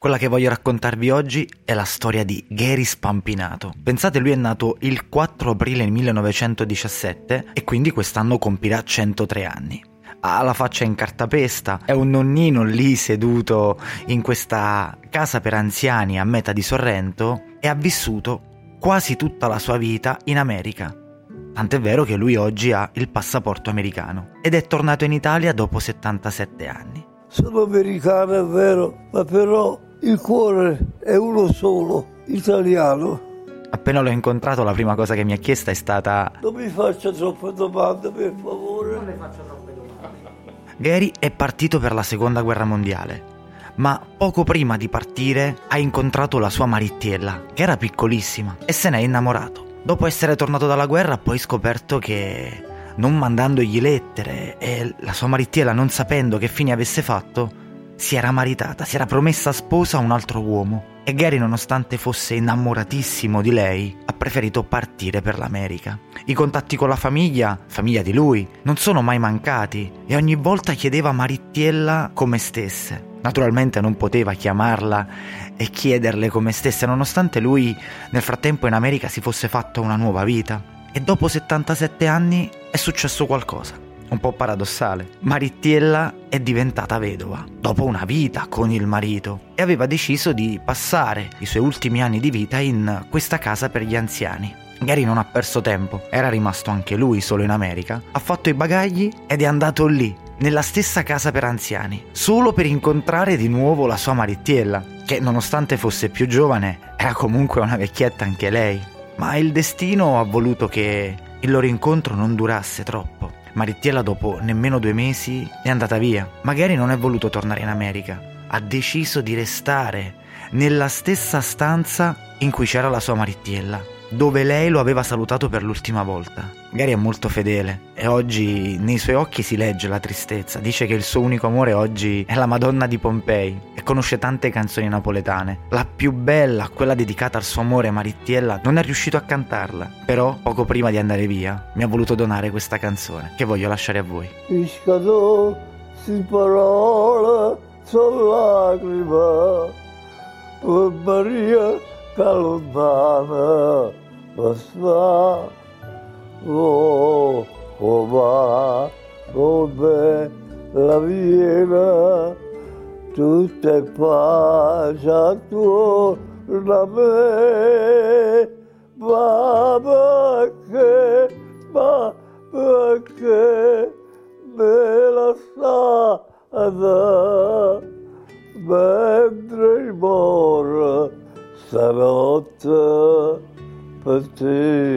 Quella che voglio raccontarvi oggi è la storia di Gary Spampinato. Pensate, lui è nato il 4 aprile 1917 e quindi quest'anno compirà 103 anni. Ha la faccia in cartapesta, è un nonnino lì seduto in questa casa per anziani a metà di Sorrento e ha vissuto quasi tutta la sua vita in America. Tant'è vero che lui oggi ha il passaporto americano ed è tornato in Italia dopo 77 anni. Sono americano, è vero, ma però il cuore è uno solo, italiano. Appena l'ho incontrato la prima cosa che mi ha chiesto è stata... Non mi faccia troppe domande, per favore. Non le faccio troppe domande. Gary è partito per la seconda guerra mondiale, ma poco prima di partire ha incontrato la sua Marittiella, che era piccolissima, e se n'è innamorato. Dopo essere tornato dalla guerra ha poi scoperto che, non mandandogli lettere e la sua Marittiella non sapendo che fine avesse fatto, si era maritata, si era promessa sposa a un altro uomo e Gary, nonostante fosse innamoratissimo di lei, ha preferito partire per l'America. I contatti con la famiglia, famiglia di lui, non sono mai mancati e ogni volta chiedeva a Marittiella come stesse. Naturalmente non poteva chiamarla e chiederle come stesse, nonostante lui nel frattempo in America si fosse fatto una nuova vita. E dopo 77 anni è successo qualcosa un po' paradossale. Marittiella è diventata vedova dopo una vita con il marito e aveva deciso di passare i suoi ultimi anni di vita in questa casa per gli anziani. Gary non ha perso tempo, era rimasto anche lui solo in America, ha fatto i bagagli ed è andato lì, nella stessa casa per anziani, solo per incontrare di nuovo la sua Marittiella, che nonostante fosse più giovane, era comunque una vecchietta anche lei. Ma il destino ha voluto che il loro incontro non durasse troppo. Marittiella dopo nemmeno due mesi è andata via. Magari non è voluto tornare in America. Ha deciso di restare nella stessa stanza in cui c'era la sua Marittiella dove lei lo aveva salutato per l'ultima volta. Gary è molto fedele e oggi nei suoi occhi si legge la tristezza. Dice che il suo unico amore oggi è la Madonna di Pompei e conosce tante canzoni napoletane. La più bella, quella dedicata al suo amore Marittiella, non è riuscito a cantarla. Però, poco prima di andare via, mi ha voluto donare questa canzone che voglio lasciare a voi. Iscadò, si parola, sono lacrima, oh Maria da lontana basta oh, oh va come la viena tutta è pace attorno a me ma perché ma perché me la strada mentre il Sabot, petit